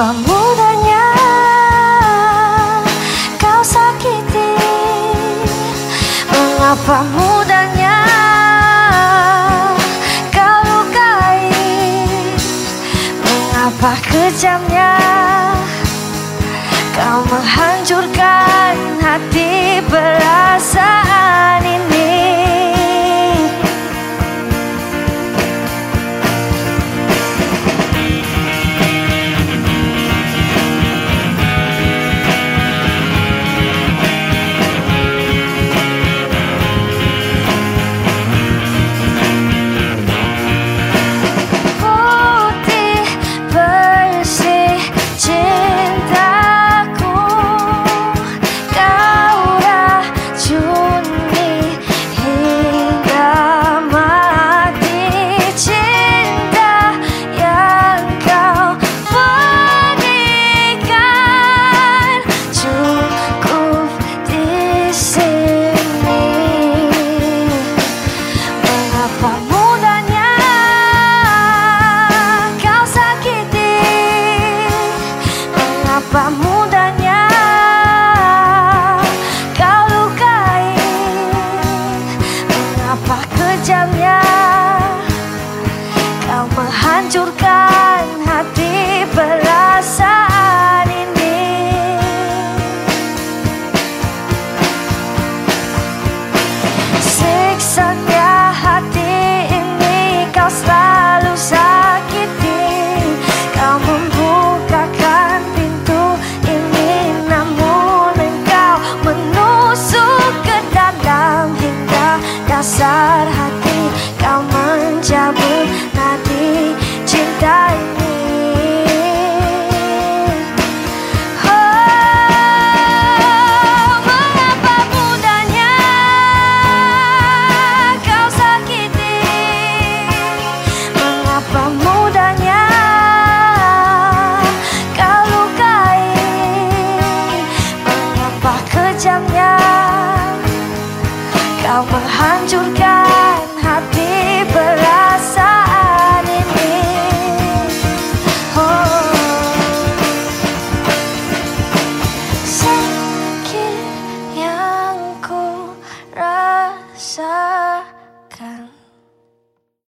pemudanya kau sakiti. Mengapa mudanya kau lukai. Mengapa kejamnya? Kau menghancurkan hati perasaan авантюрка Kau menghancurkan hati perasaan ini oh. Sakit yang ku rasa